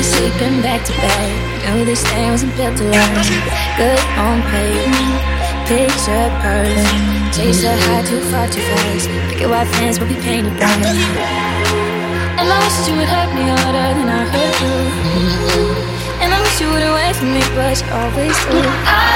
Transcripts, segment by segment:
Were sleeping back to back. Knew this thing wasn't built to last. Good on paper, picture perfect. Chase the high too far too fast. Pick your white fence, but we painted. And I wish you would hurt me harder than I hurt you. And I wish you would wait for me, but you always do.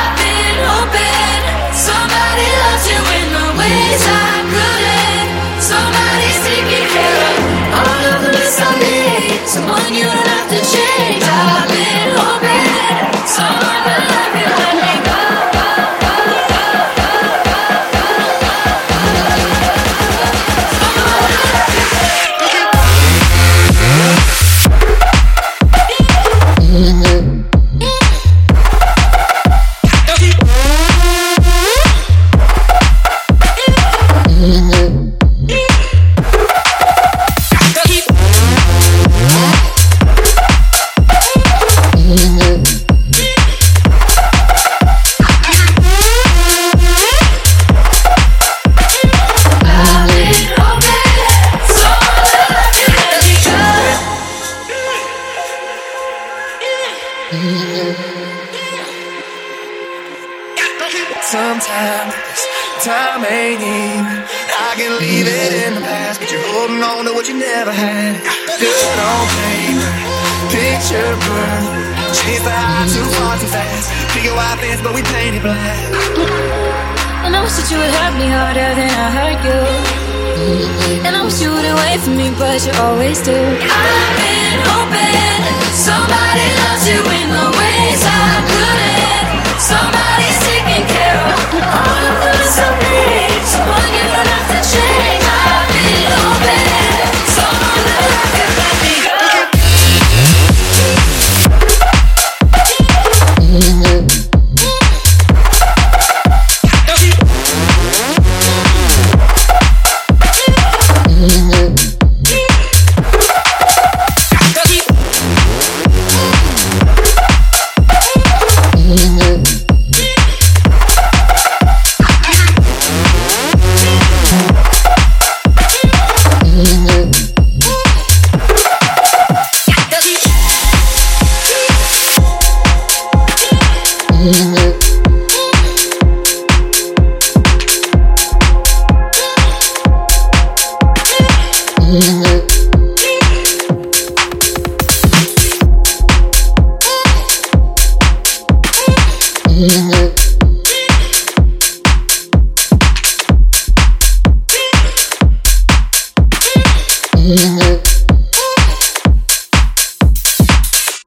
Sometimes time ain't even. I can leave it in the past, but you're holding on to what you never had. Good on paper, picture perfect. Chase the high too far too fast. Your white fence, but we painted black. I wish that you would hurt me harder than I hurt you. And I wish you wouldn't for me, but you always do. I've been hoping somebody loves you in the ways I Mm-hmm.